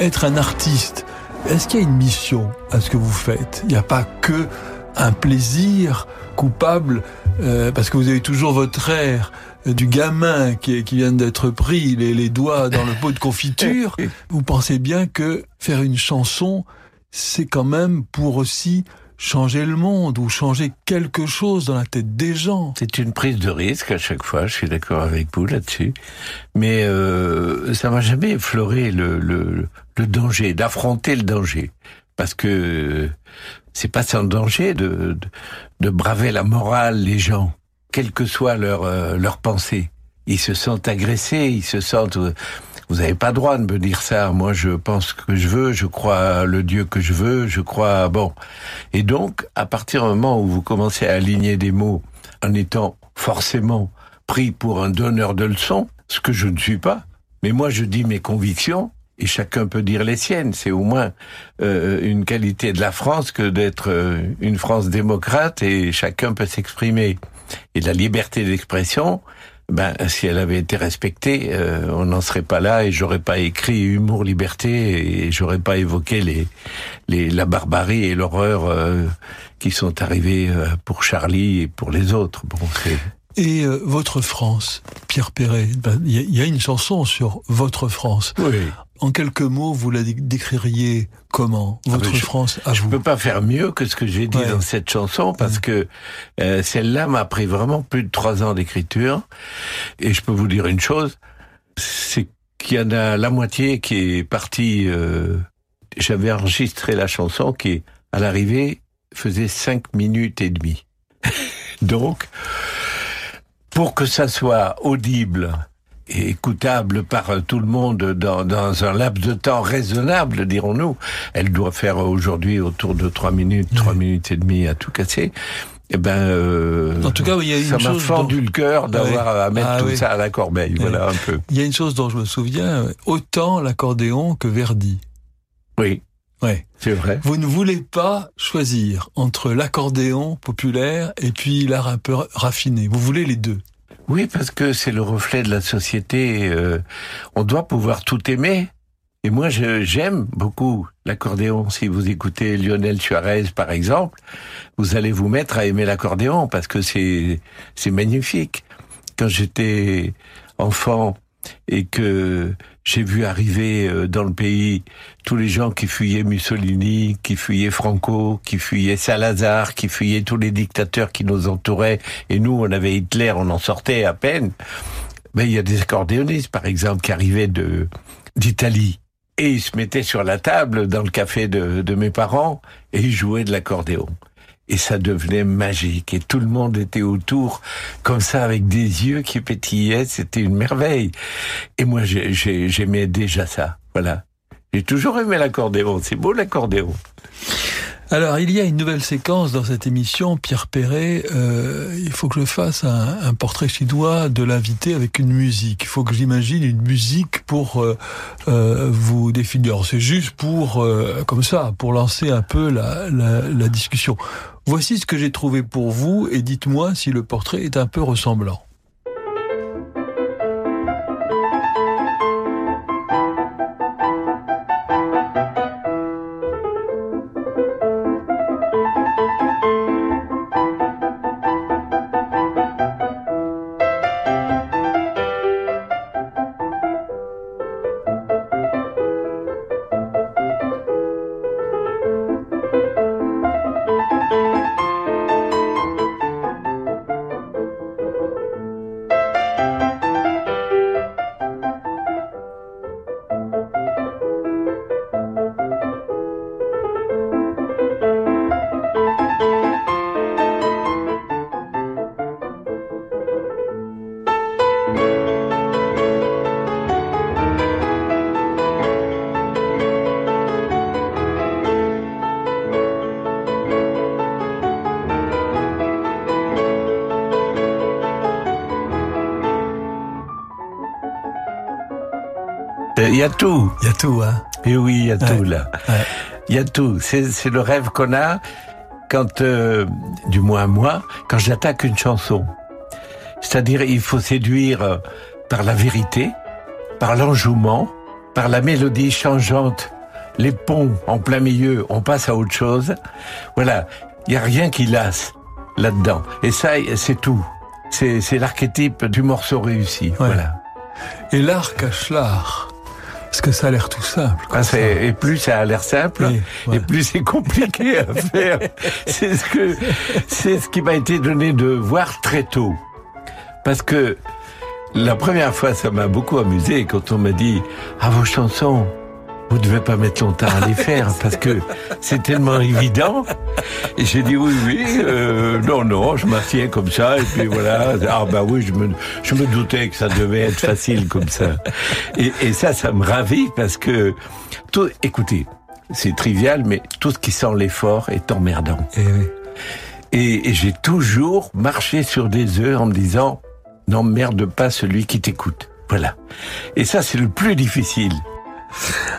être un artiste, est-ce qu'il y a une mission à ce que vous faites? Il n'y a pas que un plaisir coupable, euh, parce que vous avez toujours votre air du gamin qui, qui vient d'être pris les, les doigts dans le pot de confiture. (laughs) Vous pensez bien que faire une chanson, c'est quand même pour aussi changer le monde ou changer quelque chose dans la tête des gens. C'est une prise de risque à chaque fois, je suis d'accord avec vous là-dessus. Mais euh, ça m'a jamais effleuré le, le, danger, d'affronter le danger. Parce que c'est pas sans danger de, de, braver la morale, les gens, quelle que soit leur, euh, leur pensée. Ils se sentent agressés, ils se sentent... Vous n'avez pas droit de me dire ça. Moi, je pense que je veux, je crois le Dieu que je veux, je crois... Bon. Et donc, à partir du moment où vous commencez à aligner des mots en étant forcément pris pour un donneur de leçons, ce que je ne suis pas, mais moi, je dis mes convictions, et chacun peut dire les siennes. C'est au moins euh, une qualité de la France que d'être euh, une France démocrate et chacun peut s'exprimer. Et la liberté d'expression, ben, si elle avait été respectée, euh, on n'en serait pas là et j'aurais pas écrit Humour, Liberté et j'aurais pas évoqué les, les, la barbarie et l'horreur euh, qui sont arrivées euh, pour Charlie et pour les autres. Bon. Et euh, votre France, Pierre Perret, ben, il y, a une chanson sur votre France. Oui. En quelques mots, vous la décririez comment Votre Ah ben, je- France à Je vous peux pas faire mieux que ce que j'ai dit Ouais. dans cette chanson parce que euh, celle-là m'a pris vraiment plus de trois ans d'écriture. Et je peux vous dire une chose, c'est qu'il y en a la moitié qui est partie. euh, J'avais enregistré la chanson qui, à l'arrivée, faisait cinq minutes et demie. (laughs) Donc, pour que ça soit audible écoutable par euh, tout le monde dans, dans un laps de temps raisonnable, dirons-nous, elle doit faire aujourd'hui autour de trois minutes, trois minutes et demie à tout casser. Eh ben, euh, En tout cas, il y a une ça m'a fendu dont- le cœur d'avoir Ouais. à mettre Ah tout oui. ça à la corbeille. Voilà un peu. Il y a une chose dont je me souviens, euh, autant l'accordéon que Verdi. Oui. Ouais. C'est vrai. Vous ne voulez pas choisir entre l'accordéon populaire et puis l'art un peu raffiné. Vous voulez les deux. Oui, parce que c'est le reflet de la société. euh, on doit pouvoir tout aimer. Et moi, j'aime beaucoup l'accordéon. Si vous écoutez Lionel Suarez, par exemple, vous allez vous mettre à aimer l'accordéon parce que c'est c'est magnifique. Quand j'étais enfant et que j'ai vu arriver euh, dans le pays tous les gens qui fuyaient Mussolini, qui fuyaient Franco, qui fuyaient Salazar, qui fuyaient tous les dictateurs qui nous entouraient, et nous, on avait Hitler, on en sortait à peine. Ben, il y a des accordéonistes, par exemple, qui arrivaient de d'Italie. Et ils se mettaient sur la table dans le café de, de mes parents et ils jouaient de l'accordéon. Et ça devenait magique. Et tout le monde était autour, comme ça, avec des yeux qui pétillaient. C'était une merveille. Et moi, j'ai- j'ai- j'aimais déjà ça. Voilà. J'ai toujours aimé l'accordéon. C'est beau l'accordéon. Alors, il y a une nouvelle séquence dans cette émission, Pierre Perret. euh, il faut que je fasse un, un portrait chinois de l'invité avec une musique. Il faut que j'imagine une musique pour euh, euh, vous définir. C'est juste pour, euh, comme ça, pour lancer un peu la, la, la discussion. Voici ce que j'ai trouvé pour vous et dites-moi si le portrait est un peu ressemblant. Il y a tout. Il y a tout, hein. Et oui, il y a Ouais. tout là. Ouais. Il y a tout. C'est le rêve qu'on a quand, euh, du moins moi, quand j'attaque une chanson. C'est-à-dire, il faut séduire euh, par la vérité, par l'enjouement, par la mélodie changeante, les ponts en plein milieu, on passe à autre chose. Voilà, il y a rien qui lasse là-dedans. Et ça, c'est tout. C'est c'est l'archétype du morceau réussi. Voilà. Et l'art cache l'art. Parce que ça a l'air tout simple. Ah, ça. et plus ça a l'air simple, et plus c'est compliqué à (laughs) faire. C'est ce que, c'est ce qui m'a été donné de voir très tôt. Parce que la première fois, ça m'a beaucoup amusé quand on m'a dit, ah, vos chansons, vous devez pas mettre longtemps à les faire parce que c'est tellement évident. Et j'ai dit oui, oui, euh, non, non, je m'assieds comme ça et puis voilà. Ah bah oui, je me, je me doutais que ça devait être facile comme ça. Et, et ça, ça me ravit parce que tout, écoutez, c'est trivial, mais tout ce qui sent l'effort est emmerdant. Et, et j'ai toujours marché sur des œufs en me disant, n'emmerde pas celui qui t'écoute. Voilà. Et ça, c'est le plus difficile.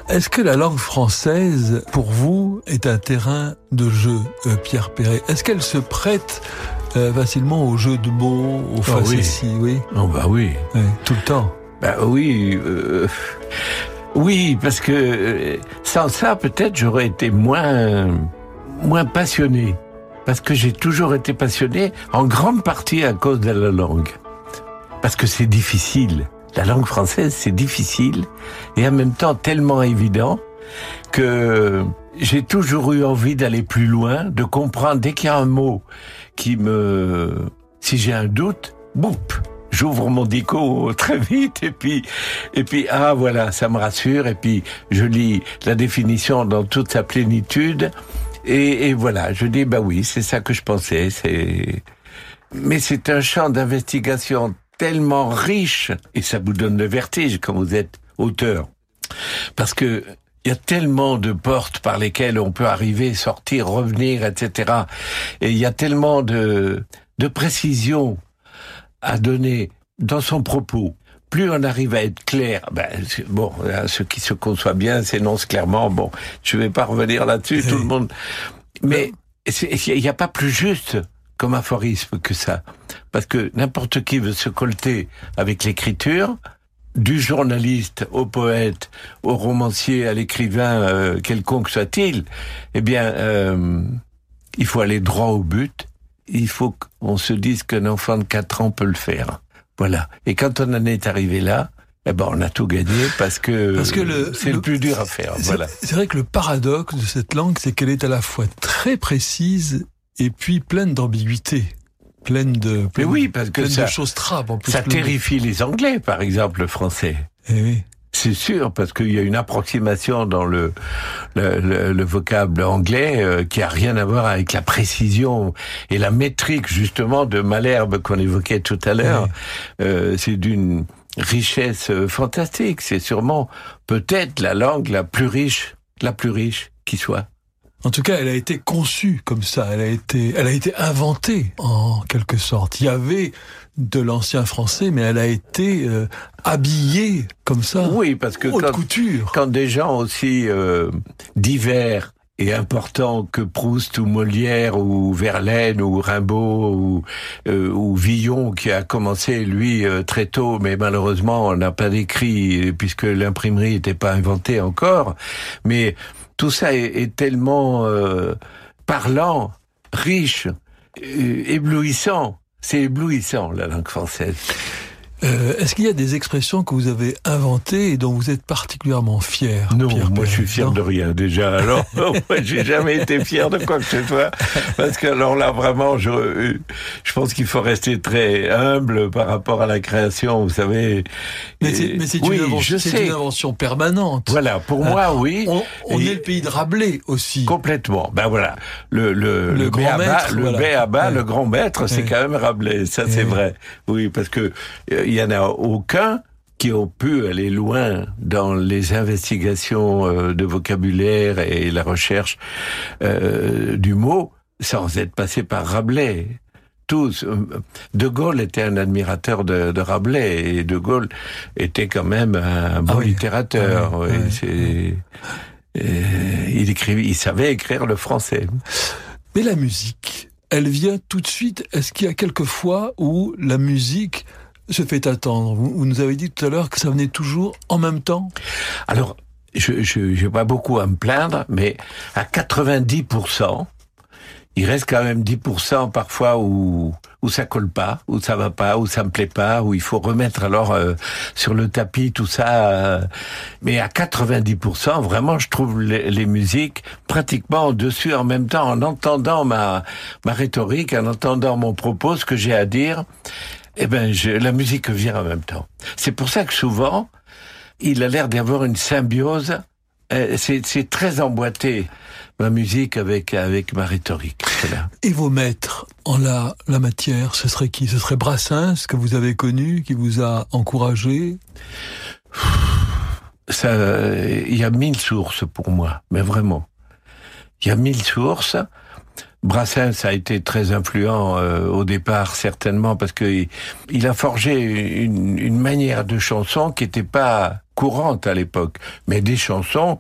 Est-ce que la langue française, pour vous, est un terrain de jeu, euh, Pierre Perret? Est-ce qu'elle se prête euh, facilement au jeu de mots, au Ah oui. facéties, oui. Oh bah oui. Ouais, tout le temps. Bah oui, euh, oui, parce que euh, sans ça, peut-être j'aurais été moins, moins passionné. Parce que j'ai toujours été passionné, en grande partie à cause de la langue. Parce que c'est difficile. La langue française, c'est difficile et en même temps tellement évident que j'ai toujours eu envie d'aller plus loin, de comprendre. Dès qu'il y a un mot qui me... Si j'ai un doute, boum, j'ouvre mon dico (laughs) très vite et puis et puis ah voilà, ça me rassure et puis je lis la définition dans toute sa plénitude et, voilà, je dis bah oui, c'est ça que je pensais, c'est mais c'est un champ d'investigation tellement riche et ça vous donne le vertige quand vous êtes auteur parce que il y a tellement de portes par lesquelles on peut arriver, sortir, revenir, etc. Et il y a tellement de, de précision à donner dans son propos. Plus on arrive à être clair, ben, bon, hein, ce qui se conçoit bien s'énonce clairement. Bon, je vais pas revenir là-dessus, tout le monde. Mais il n'y a pas plus juste comme aphorisme que ça. Parce que n'importe qui veut se colter avec l'écriture, du journaliste au poète, au romancier, à l'écrivain, euh, quelconque soit-il, eh bien, euh, il faut aller droit au but. Il faut qu'on se dise qu'un enfant de 4 ans peut le faire. Voilà. Et quand on en est arrivé là, eh ben, on a tout gagné parce que, Parce que le- c'est le, le- plus dur à faire. Voilà. C'est vrai que le paradoxe de cette langue, c'est qu'elle est à la fois très précise et puis pleine d'ambiguïté. Pleine de, pleine, oui, parce que ça, de choses trappes en plus. ça de- terrifie les Anglais, par exemple, le français. Eh oui. C'est sûr, parce qu'il y a une approximation dans le, le, le- le vocable anglais euh, qui a rien à voir avec la précision et la métrique, justement, de Malherbe qu'on évoquait tout à l'heure. Euh, c'est d'une richesse euh, fantastique. C'est sûrement peut-être la langue la plus riche, la plus riche qui soit. En tout cas, elle a été conçue comme ça. Elle a été, elle a été inventée en quelque sorte. Il y avait de l'ancien français, mais elle a été euh, habillée comme ça. Oui, parce que quand, couture. quand des gens aussi euh, divers et importants que Proust ou Molière ou Verlaine ou Rimbaud ou, euh, ou Villon qui a commencé lui euh, très tôt, mais malheureusement on n'a pas d'écrit puisque l'imprimerie n'était pas inventée encore. Mais tout ça est, tellement euh, parlant, riche, euh, éblouissant. C'est éblouissant la langue française. Euh, Est-ce qu'il y a des expressions que vous avez inventées et dont vous êtes partiquement fier Non, Pierre moi je suis fier de rien déjà. Alors, (laughs) moi j'ai jamais été fier de quoi que ce soit, parce que alors là vraiment, je, je pense qu'il faut rester très humble par rapport à la création. Vous savez. Mais c'est oui, une, invention- une invention permanente. Voilà, pour moi, oui. On, est le pays de Rabelais aussi. Complètement. Ben voilà, le le, Le le, grand maître, le voilà. béaba, Ouais. le grand maître, c'est Ouais. quand même Rabelais. Ça, c'est vrai. Oui, parce que euh, il y en a aucun qui ont pu aller loin dans les investigations euh, de vocabulaire et la recherche euh, du mot sans être passé par Rabelais. Tous. Euh, De Gaulle était un admirateur de, de Rabelais et De Gaulle était quand même un bon Ah oui. littérateur. Ah oui, Oui. Euh, il écrivait, il savait écrire le français. Mais la musique, elle vient tout de suite. Est-ce qu'il y a quelques fois où la musique se fait attendre vous, vous nous avez dit tout à l'heure que ça venait toujours en même temps? Alors, je j'ai pas beaucoup à me plaindre, mais à 90%, il reste quand même 10% parfois où où ça colle pas, où ça va pas, où ça me plaît pas, où il faut remettre alors euh, sur le tapis tout ça. euh, mais à 90%, vraiment, je trouve les, les musiques pratiquement dessus en même temps, en entendant ma ma rhétorique, en entendant mon propos, ce que j'ai à dire. Eh ben, je, la musique vient en même temps. C'est pour ça que souvent, il a l'air d'y avoir une symbiose. Euh, c'est très emboîté ma musique avec avec ma rhétorique. Voilà. Et vos maîtres en la, la matière, ce serait qui? Ce serait Brassens que vous avez connu, qui vous a encouragé? Ça, il y a mille sources pour moi, mais vraiment, il y a mille sources. Brassens a été très influent euh, au départ, certainement, parce que il, il a forgé une, une manière de chanson qui n'était pas courante à l'époque, mais des chansons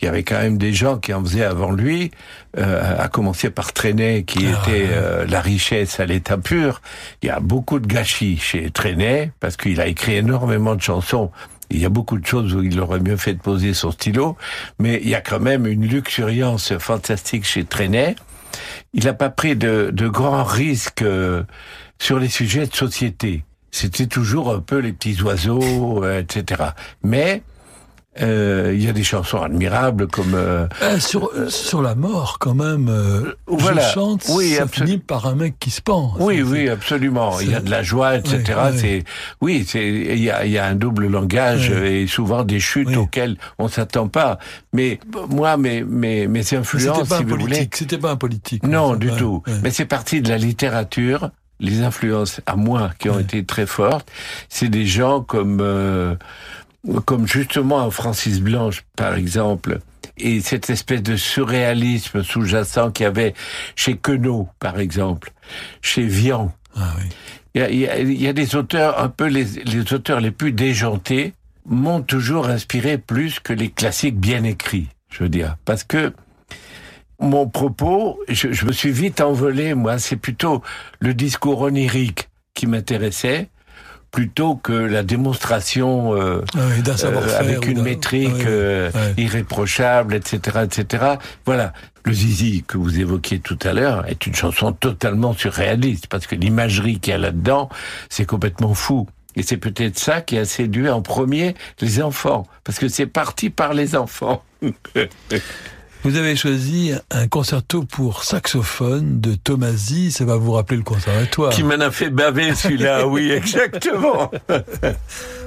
il y avait quand même des gens qui en faisaient avant lui, euh, à commencer par Trenet, qui Ah, était euh, la richesse à l'état pur. Il y a beaucoup de gâchis chez Trenet, parce qu'il a écrit énormément de chansons. Il y a beaucoup de choses où il aurait mieux fait de poser son stylo, mais il y a quand même une luxuriance fantastique chez Trenet. Il n'a pas pris de, de grands risques euh, sur les sujets de société. C'était toujours un peu les petits oiseaux, euh, etc. Mais euh, il y a des chansons admirables comme euh, Euh, sur, sur la mort, quand même, euh, Voilà. je chante, Oui, ça finit par un mec qui se pend. Oui, oui, absolument. Il y a de la joie, etc. Ouais, ouais. C'est oui, c'est il y a, il y a un double langage Ouais. et souvent des chutes auxquelles on s'attend pas. Mais moi, mes mes mes influences, pas si vous voulez, c'était pas un politique. non, du tout. Mais c'est parti de la littérature. Les influences à moi qui ont été très fortes, c'est des gens comme euh, comme justement Francis Blanche, par exemple, et cette espèce de surréalisme sous-jacent qu'il y avait chez Queneau, par exemple, chez Vian. Ah Il y a, il y a- il y a des auteurs, un peu les, les auteurs les plus déjantés, m'ont toujours inspiré plus que les classiques bien écrits, je veux dire. Parce que mon propos, je, je me suis vite envolé, moi, c'est plutôt le discours onirique qui m'intéressait, plutôt que la démonstration euh, Ah oui, savoir-faire avec une métrique Ah oui, euh, irréprochable, etc., etc. Voilà. Le Zizi que vous évoquiez tout à l'heure est une chanson totalement surréaliste parce que l'imagerie qu'il y a là-dedans, c'est complètement fou. Et c'est peut-être ça qui a séduit en premier les enfants, parce que c'est parti par les enfants. (laughs) Vous avez choisi un concerto pour saxophone de Tomasi, ça va vous rappeler le conservatoire. Qui m'en a fait baver celui-là, oui, (laughs) exactement. (laughs)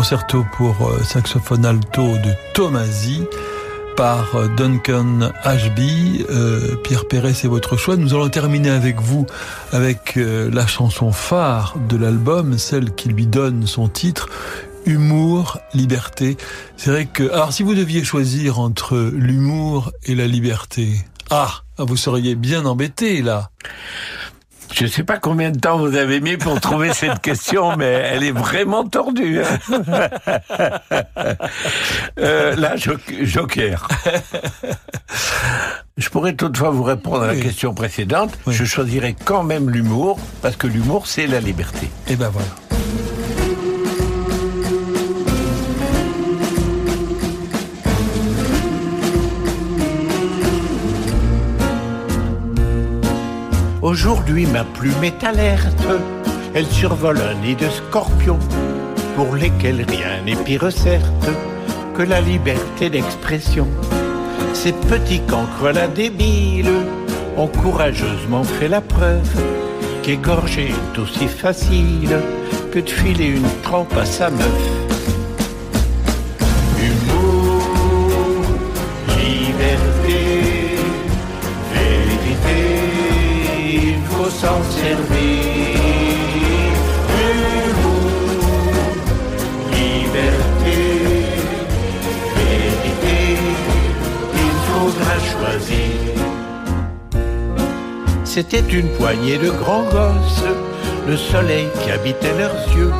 concerto pour euh, saxophone alto de Tomasi par euh, Duncan Ashby. Euh, Pierre Perret, c'est votre choix. Nous allons terminer avec vous avec la chanson phare de l'album, celle qui lui donne son titre. Humour, liberté. C'est vrai que, alors si vous deviez choisir entre l'humour et la liberté, ah, vous seriez bien embêté là. Je ne sais pas combien de temps vous avez mis pour trouver cette (laughs) question, mais elle est vraiment tordue. (laughs) Euh, là, jo- joker. Je pourrais toutefois vous répondre à la question précédente. Je choisirais quand même l'humour, parce que l'humour, c'est la liberté. Et ben voilà. Aujourd'hui ma plume est alerte, elle survole un nid de scorpions, pour lesquels rien n'est pire certes que la liberté d'expression. Ces petits cancres là débiles ont courageusement fait la preuve qu'égorger est aussi facile que de filer une trempe à sa meuf. S'en servir. Humour, liberté, vérité, il faudra choisir. C'était une poignée de grands gosses, le soleil qui habitait leurs yeux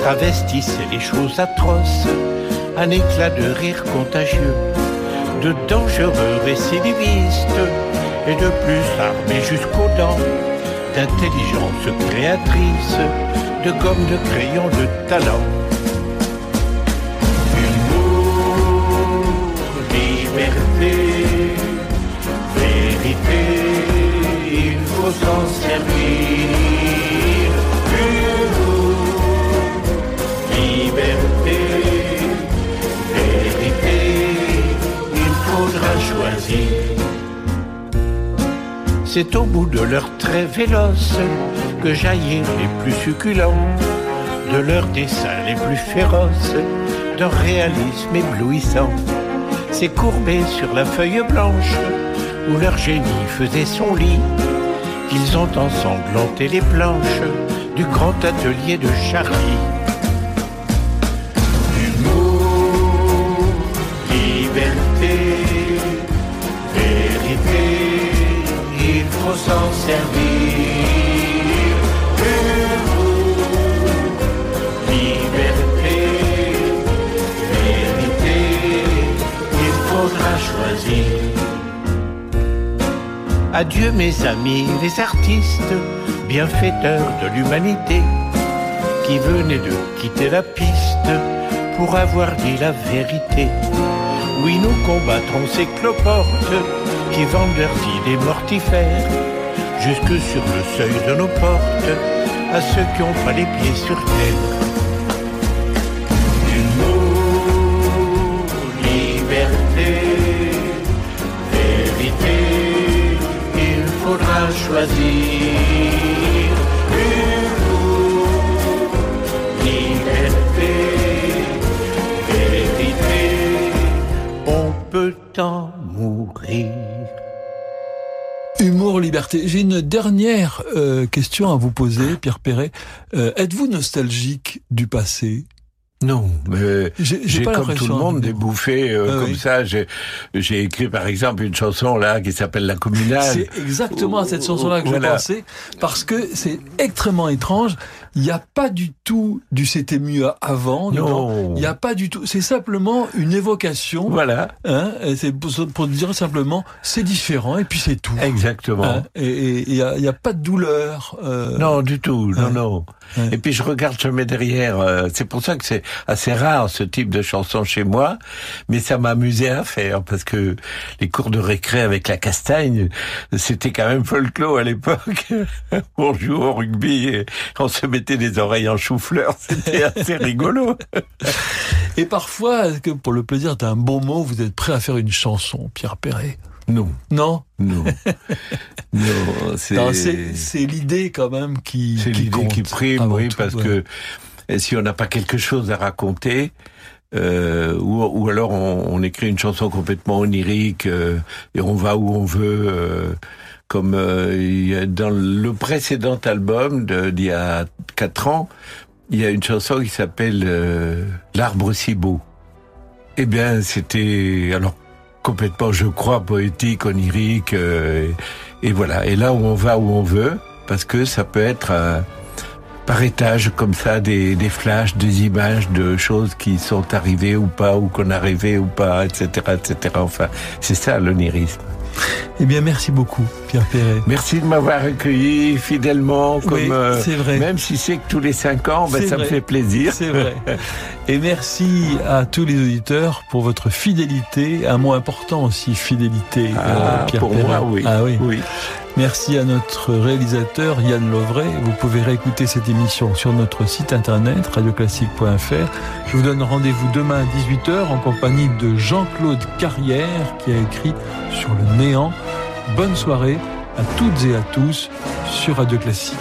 travestissait les choses atroces, un éclat de rire contagieux, de dangereux récidivistes, et de plus armés jusqu'aux dents, d'intelligence créatrice, de gomme de crayon de talent. Humour, liberté, vérité, il faut s'en servir. Humour, liberté, vérité, il faudra choisir. C'est au bout de leurs traits véloces que jaillirent les plus succulents, de leurs dessins les plus féroces, d'un réalisme éblouissant. C'est courbé sur la feuille blanche où leur génie faisait son lit, qu'ils ont ensanglanté les planches du grand atelier de Charlie. S'en servir. Liberté, vérité, il faudra choisir. Adieu mes amis les artistes, bienfaiteurs de l'humanité, qui venaient de quitter la piste pour avoir dit la vérité. Oui, nous combattrons ces cloportes qui vendent leurs mortifères jusque sur le seuil de nos portes à ceux qui ont pas les pieds sur terre. Humour, liberté, vérité, il faudra choisir. Liberté. J'ai une dernière euh, question à vous poser, Pierre Perret. Euh, Êtes-vous nostalgique du passé? Non, mais J'ai- comme tout le monde des bouffées euh, Ah comme oui. ça. J'ai j'ai écrit par exemple une chanson là qui s'appelle La Communale. C'est exactement à cette chanson-là que Voilà. je pensais, parce que c'est extrêmement étrange. Il n'y a pas du tout du c'était mieux avant. Non. Il n'y a pas du tout. C'est simplement une évocation. Voilà. Hein, c'est pour, pour dire simplement c'est différent et puis c'est tout. Exactement. Hein, et il n'y a, il y a pas de douleur. euh, Non, du tout, non, non. Et puis je regarde jamais derrière. euh, C'est pour ça que c'est assez rare ce type de chanson chez moi, mais ça m'amusait à faire parce que les cours de récré avec la castagne, c'était quand même folklore à l'époque. (laughs) on jouait au rugby et on se mettait des oreilles en chou-fleur, (laughs) c'était assez rigolo. Et parfois, que pour le plaisir d'un bon mot, vous êtes prêt à faire une chanson, Pierre Perret? Non, Non? Non, (laughs) non. Non, C'est l'idée quand même qui C'est l'idée qui prime, oui, tout, parce ouais. que euh, si on n'a pas quelque chose à raconter, euh, ou, ou alors on, on écrit une chanson complètement onirique euh, et on va où on veut, euh, comme euh, dans le précédent album d'il y a quatre ans, il y a une chanson qui s'appelle euh, L'arbre si beau. Eh bien, c'était alors complètement, je crois, poétique, onirique, euh, et, voilà. Et là où on va où on veut, parce que ça peut être euh, par étage comme ça des, des flashs, des images de choses qui sont arrivées ou pas, ou qu'on a ou pas, etc., etc. Enfin, c'est ça l'onirisme. Eh bien, merci beaucoup, Pierre Perret. Merci de m'avoir accueilli fidèlement, comme Oui, euh, c'est vrai. même si c'est que tous les cinq ans, ben, ça me fait plaisir. C'est vrai. (laughs) Et merci à tous les auditeurs pour votre fidélité. Un mot important aussi, fidélité, Ah, euh, Pierre pour Perret. moi, oui. Ah oui. oui. Merci à notre réalisateur Yann Lovray. Vous pouvez réécouter cette émission sur notre site internet radioclassique.fr. Je vous donne rendez-vous demain à 18h en compagnie de Jean-Claude Carrière qui a écrit sur le néant. Bonne soirée à toutes et à tous sur Radio Classique.